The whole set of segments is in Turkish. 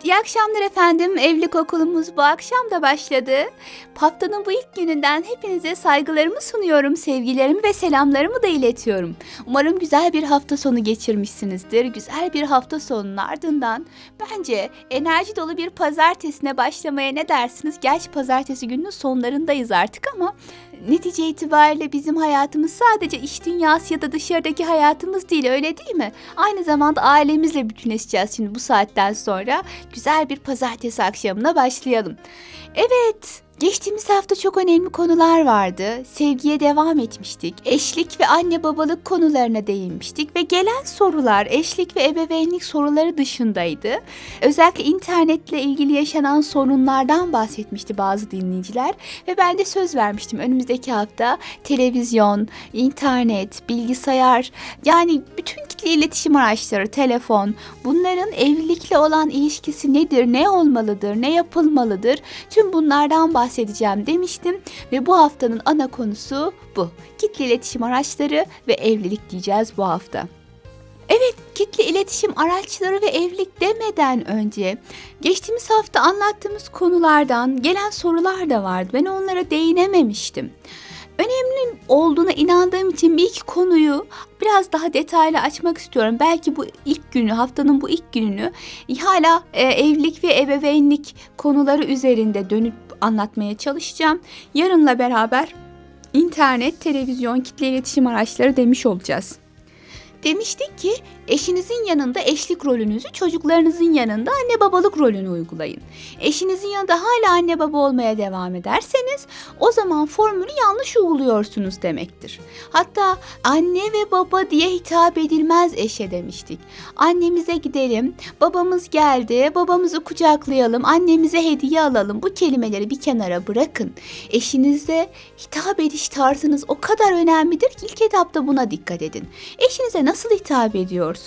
Evet, iyi akşamlar efendim. Evlilik okulumuz bu akşam da başladı. Haftanın bu ilk gününden hepinize saygılarımı sunuyorum, sevgilerimi ve selamlarımı da iletiyorum. Umarım güzel bir hafta sonu geçirmişsinizdir. Güzel bir hafta sonunun ardından bence enerji dolu bir pazartesine başlamaya ne dersiniz? Gerçi pazartesi gününün sonlarındayız artık ama netice itibariyle bizim hayatımız sadece iş dünyası ya da dışarıdaki hayatımız değil öyle değil mi? Aynı zamanda ailemizle bütünleşeceğiz şimdi bu saatten sonra. Güzel bir pazartesi akşamına başlayalım. Evet, Geçtiğimiz hafta çok önemli konular vardı. Sevgiye devam etmiştik. Eşlik ve anne babalık konularına değinmiştik ve gelen sorular eşlik ve ebeveynlik soruları dışındaydı. Özellikle internetle ilgili yaşanan sorunlardan bahsetmişti bazı dinleyiciler ve ben de söz vermiştim önümüzdeki hafta televizyon, internet, bilgisayar yani bütün kitle iletişim araçları, telefon bunların evlilikle olan ilişkisi nedir, ne olmalıdır, ne yapılmalıdır tüm bunlardan bahsetmiştim bahsedeceğim demiştim ve bu haftanın ana konusu bu. Kitle iletişim araçları ve evlilik diyeceğiz bu hafta. Evet, kitle iletişim araçları ve evlilik demeden önce geçtiğimiz hafta anlattığımız konulardan gelen sorular da vardı. Ben onlara değinememiştim. Önemli olduğuna inandığım için bir iki konuyu biraz daha detaylı açmak istiyorum. Belki bu ilk günü, haftanın bu ilk gününü hala e, evlilik ve ebeveynlik konuları üzerinde dönüp anlatmaya çalışacağım. Yarınla beraber internet, televizyon, kitle iletişim araçları demiş olacağız. Demiştik ki eşinizin yanında eşlik rolünüzü, çocuklarınızın yanında anne babalık rolünü uygulayın. Eşinizin yanında hala anne baba olmaya devam ederseniz o zaman formülü yanlış uyguluyorsunuz demektir. Hatta anne ve baba diye hitap edilmez eşe demiştik. Annemize gidelim, babamız geldi, babamızı kucaklayalım, annemize hediye alalım. Bu kelimeleri bir kenara bırakın. Eşinize hitap ediş tarzınız o kadar önemlidir ki ilk etapta buna dikkat edin. Eşinize nasıl hitap ediyorsunuz?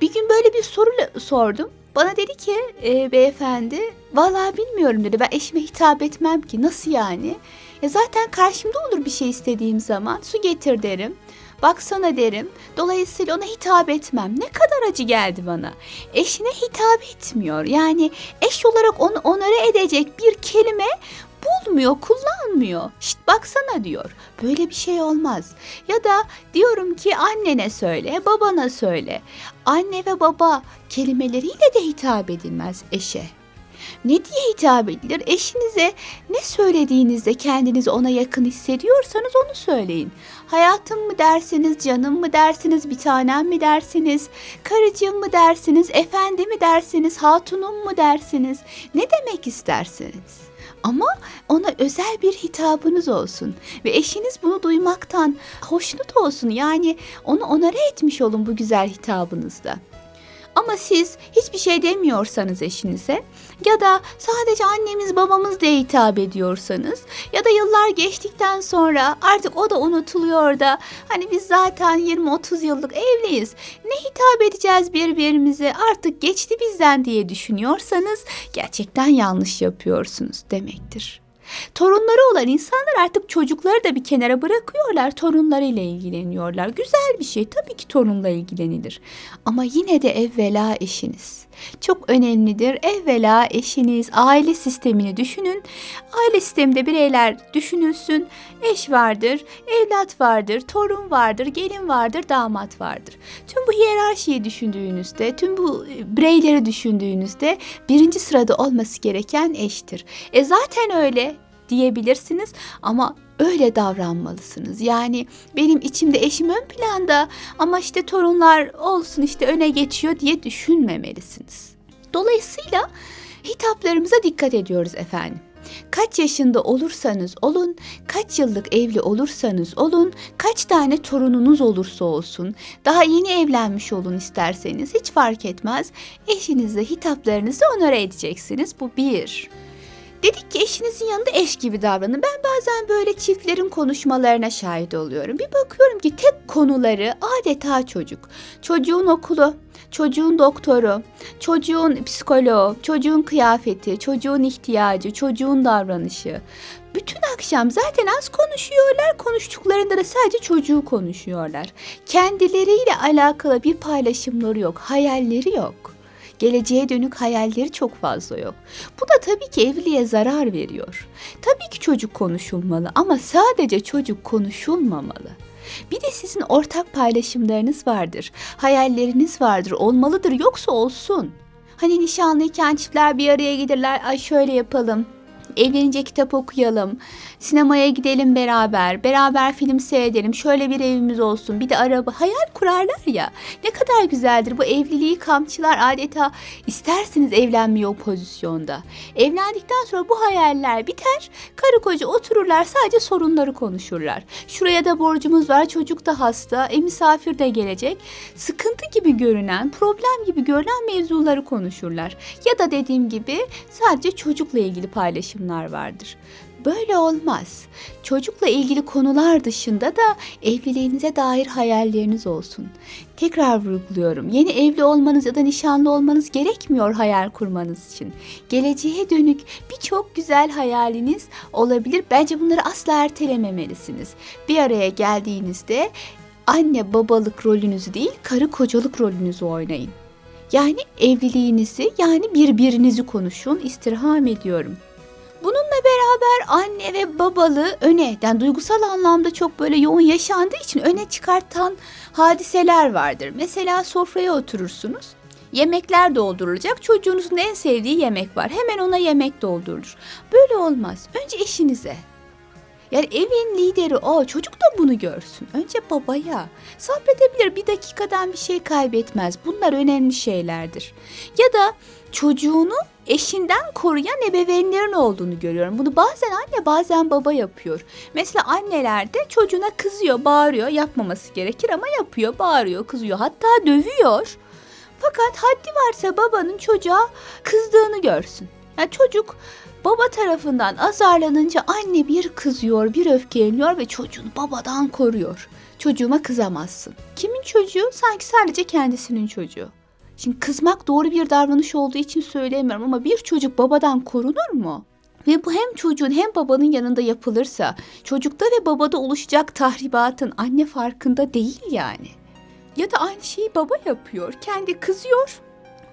Bir gün böyle bir soru sordum. Bana dedi ki e, beyefendi vallahi bilmiyorum dedi ben eşime hitap etmem ki nasıl yani? Ya zaten karşımda olur bir şey istediğim zaman su getir derim. Baksana derim. Dolayısıyla ona hitap etmem. Ne kadar acı geldi bana. Eşine hitap etmiyor. Yani eş olarak onu onore edecek bir kelime bulmuyor, kullanmıyor. Şşt baksana diyor. Böyle bir şey olmaz. Ya da diyorum ki annene söyle, babana söyle. Anne ve baba kelimeleriyle de hitap edilmez eşe. Ne diye hitap edilir? Eşinize ne söylediğinizde kendinizi ona yakın hissediyorsanız onu söyleyin. Hayatım mı dersiniz, canım mı dersiniz, bir tanem mi dersiniz, karıcığım mı dersiniz, efendi mi dersiniz, hatunum mu dersiniz? Ne demek istersiniz? Ama ona özel bir hitabınız olsun ve eşiniz bunu duymaktan hoşnut olsun. Yani onu onara etmiş olun bu güzel hitabınızda. Ama siz hiçbir şey demiyorsanız eşinize ya da sadece annemiz babamız diye hitap ediyorsanız ya da yıllar geçtikten sonra artık o da unutuluyor da hani biz zaten 20-30 yıllık evliyiz ne hitap edeceğiz birbirimize artık geçti bizden diye düşünüyorsanız gerçekten yanlış yapıyorsunuz demektir. Torunları olan insanlar artık çocukları da bir kenara bırakıyorlar. Torunlarıyla ilgileniyorlar. Güzel bir şey. Tabii ki torunla ilgilenilir. Ama yine de evvela eşiniz. Çok önemlidir. Evvela eşiniz, aile sistemini düşünün. Aile sisteminde bireyler düşünülsün. Eş vardır, evlat vardır, torun vardır, gelin vardır, damat vardır. Tüm bu hiyerarşiyi düşündüğünüzde, tüm bu e, bireyleri düşündüğünüzde birinci sırada olması gereken eştir. E zaten öyle diyebilirsiniz ama öyle davranmalısınız. Yani benim içimde eşim ön planda ama işte torunlar olsun işte öne geçiyor diye düşünmemelisiniz. Dolayısıyla hitaplarımıza dikkat ediyoruz efendim. Kaç yaşında olursanız olun, kaç yıllık evli olursanız olun, kaç tane torununuz olursa olsun, daha yeni evlenmiş olun isterseniz hiç fark etmez. Eşinizle hitaplarınızı onore edeceksiniz. Bu bir. Dedik ki eşinizin yanında eş gibi davranın. Ben bazen böyle çiftlerin konuşmalarına şahit oluyorum. Bir bakıyorum ki tek konuları adeta çocuk. Çocuğun okulu, çocuğun doktoru, çocuğun psikoloğu, çocuğun kıyafeti, çocuğun ihtiyacı, çocuğun davranışı. Bütün akşam zaten az konuşuyorlar. Konuştuklarında da sadece çocuğu konuşuyorlar. Kendileriyle alakalı bir paylaşımları yok, hayalleri yok. Geleceğe dönük hayalleri çok fazla yok. Bu da tabii ki evliliğe zarar veriyor. Tabii ki çocuk konuşulmalı ama sadece çocuk konuşulmamalı. Bir de sizin ortak paylaşımlarınız vardır. Hayalleriniz vardır. Olmalıdır yoksa olsun. Hani nişanlıyken çiftler bir araya gelirler. Ay şöyle yapalım. Evlenince kitap okuyalım. Sinemaya gidelim beraber. Beraber film seyredelim. Şöyle bir evimiz olsun. Bir de araba. Hayal kurarlar ya. Ne kadar güzeldir. Bu evliliği kamçılar adeta isterseniz evlenmeyi o pozisyonda. Evlendikten sonra bu hayaller biter. Karı koca otururlar sadece sorunları konuşurlar. Şuraya da borcumuz var. Çocuk da hasta. E misafir de gelecek. Sıkıntı gibi görünen, problem gibi görünen mevzuları konuşurlar. Ya da dediğim gibi sadece çocukla ilgili paylaşımlar vardır. Böyle olmaz. Çocukla ilgili konular dışında da evliliğinize dair hayalleriniz olsun. Tekrar vurguluyorum. Yeni evli olmanız ya da nişanlı olmanız gerekmiyor hayal kurmanız için. Geleceğe dönük birçok güzel hayaliniz olabilir. Bence bunları asla ertelememelisiniz. Bir araya geldiğinizde anne babalık rolünüzü değil, karı kocalık rolünüzü oynayın. Yani evliliğinizi yani birbirinizi konuşun istirham ediyorum. Beraber anne ve babalığı öne, yani duygusal anlamda çok böyle yoğun yaşandığı için öne çıkartan hadiseler vardır. Mesela sofraya oturursunuz. Yemekler doldurulacak. Çocuğunuzun en sevdiği yemek var. Hemen ona yemek doldurulur. Böyle olmaz. Önce eşinize. Yani evin lideri o. Çocuk da bunu görsün. Önce babaya. Sabredebilir. Bir dakikadan bir şey kaybetmez. Bunlar önemli şeylerdir. Ya da çocuğunu eşinden koruyan ebeveynlerin olduğunu görüyorum. Bunu bazen anne bazen baba yapıyor. Mesela anneler de çocuğuna kızıyor, bağırıyor. Yapmaması gerekir ama yapıyor, bağırıyor, kızıyor. Hatta dövüyor. Fakat haddi varsa babanın çocuğa kızdığını görsün. Yani çocuk baba tarafından azarlanınca anne bir kızıyor, bir öfkeleniyor ve çocuğunu babadan koruyor. Çocuğuma kızamazsın. Kimin çocuğu? Sanki sadece kendisinin çocuğu. Şimdi kızmak doğru bir davranış olduğu için söylemiyorum ama bir çocuk babadan korunur mu? Ve bu hem çocuğun hem babanın yanında yapılırsa çocukta ve babada oluşacak tahribatın anne farkında değil yani. Ya da aynı şeyi baba yapıyor. Kendi kızıyor.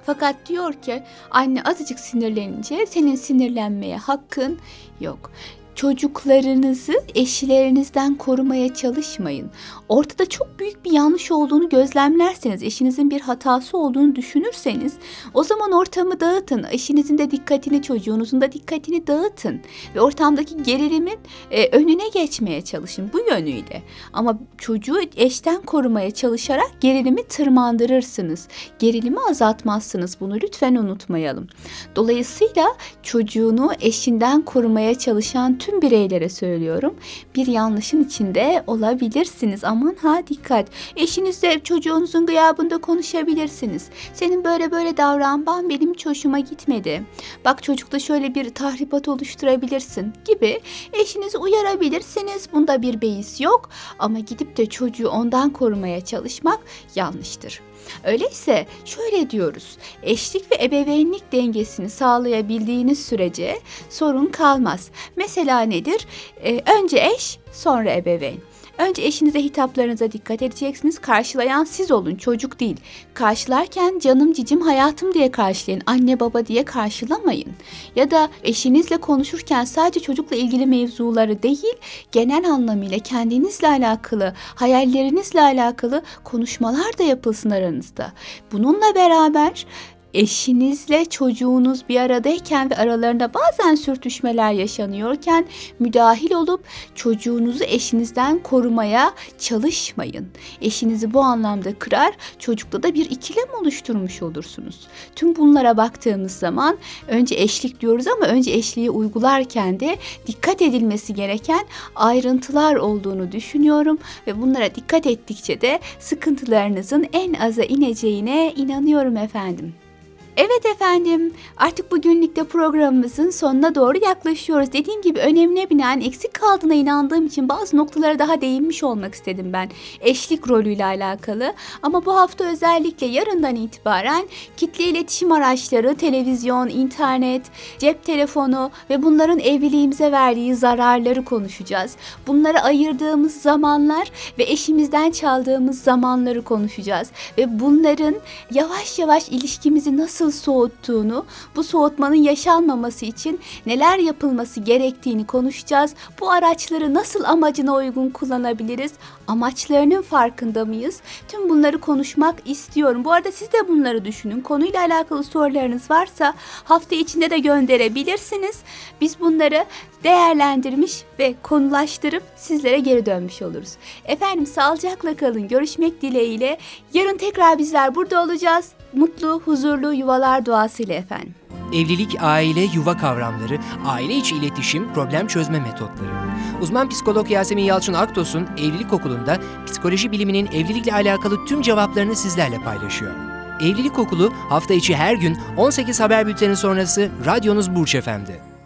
Fakat diyor ki anne azıcık sinirlenince senin sinirlenmeye hakkın yok. Çocuklarınızı eşlerinizden korumaya çalışmayın. Ortada çok büyük bir yanlış olduğunu gözlemlerseniz, eşinizin bir hatası olduğunu düşünürseniz o zaman ortamı dağıtın. Eşinizin de dikkatini, çocuğunuzun da dikkatini dağıtın. Ve ortamdaki gerilimin e, önüne geçmeye çalışın bu yönüyle. Ama çocuğu eşten korumaya çalışarak gerilimi tırmandırırsınız. Gerilimi azaltmazsınız. Bunu lütfen unutmayalım. Dolayısıyla çocuğunu eşinden korumaya çalışan tüm bireylere söylüyorum. Bir yanlışın içinde olabilirsiniz. Aman ha dikkat. Eşinizle çocuğunuzun gıyabında konuşabilirsiniz. Senin böyle böyle davranman benim hiç hoşuma gitmedi. Bak çocukta şöyle bir tahribat oluşturabilirsin gibi eşinizi uyarabilirsiniz. Bunda bir beis yok ama gidip de çocuğu ondan korumaya çalışmak yanlıştır. Öyleyse şöyle diyoruz. Eşlik ve ebeveynlik dengesini sağlayabildiğiniz sürece sorun kalmaz. Mesela nedir? Ee, önce eş, sonra ebeveyn. Önce eşinize hitaplarınıza dikkat edeceksiniz. Karşılayan siz olun, çocuk değil. Karşılarken canım cicim hayatım diye karşılayın. Anne baba diye karşılamayın. Ya da eşinizle konuşurken sadece çocukla ilgili mevzuları değil, genel anlamıyla kendinizle alakalı, hayallerinizle alakalı konuşmalar da yapılsın aranızda. Bununla beraber eşinizle çocuğunuz bir aradayken ve aralarında bazen sürtüşmeler yaşanıyorken müdahil olup çocuğunuzu eşinizden korumaya çalışmayın. Eşinizi bu anlamda kırar, çocukta da bir ikilem oluşturmuş olursunuz. Tüm bunlara baktığımız zaman önce eşlik diyoruz ama önce eşliği uygularken de dikkat edilmesi gereken ayrıntılar olduğunu düşünüyorum ve bunlara dikkat ettikçe de sıkıntılarınızın en aza ineceğine inanıyorum efendim. Evet efendim. Artık bugünlük de programımızın sonuna doğru yaklaşıyoruz. Dediğim gibi önemine binen eksik kaldığına inandığım için bazı noktalara daha değinmiş olmak istedim ben. Eşlik rolüyle alakalı. Ama bu hafta özellikle yarından itibaren kitle iletişim araçları, televizyon, internet, cep telefonu ve bunların evliliğimize verdiği zararları konuşacağız. Bunlara ayırdığımız zamanlar ve eşimizden çaldığımız zamanları konuşacağız. Ve bunların yavaş yavaş ilişkimizi nasıl soğuttuğunu, bu soğutmanın yaşanmaması için neler yapılması gerektiğini konuşacağız. Bu araçları nasıl amacına uygun kullanabiliriz? Amaçlarının farkında mıyız? Tüm bunları konuşmak istiyorum. Bu arada siz de bunları düşünün. Konuyla alakalı sorularınız varsa hafta içinde de gönderebilirsiniz. Biz bunları değerlendirmiş ve konulaştırıp sizlere geri dönmüş oluruz. Efendim sağlıcakla kalın. Görüşmek dileğiyle. Yarın tekrar bizler burada olacağız. Mutlu, huzurlu yuvalar duasıyla efendim. Evlilik, aile, yuva kavramları, aile içi iletişim, problem çözme metotları. Uzman psikolog Yasemin Yalçın Aktos'un Evlilik Okulu'nda psikoloji biliminin evlilikle alakalı tüm cevaplarını sizlerle paylaşıyor. Evlilik Okulu hafta içi her gün 18 haber bülteni sonrası radyonuz Burç Efendi.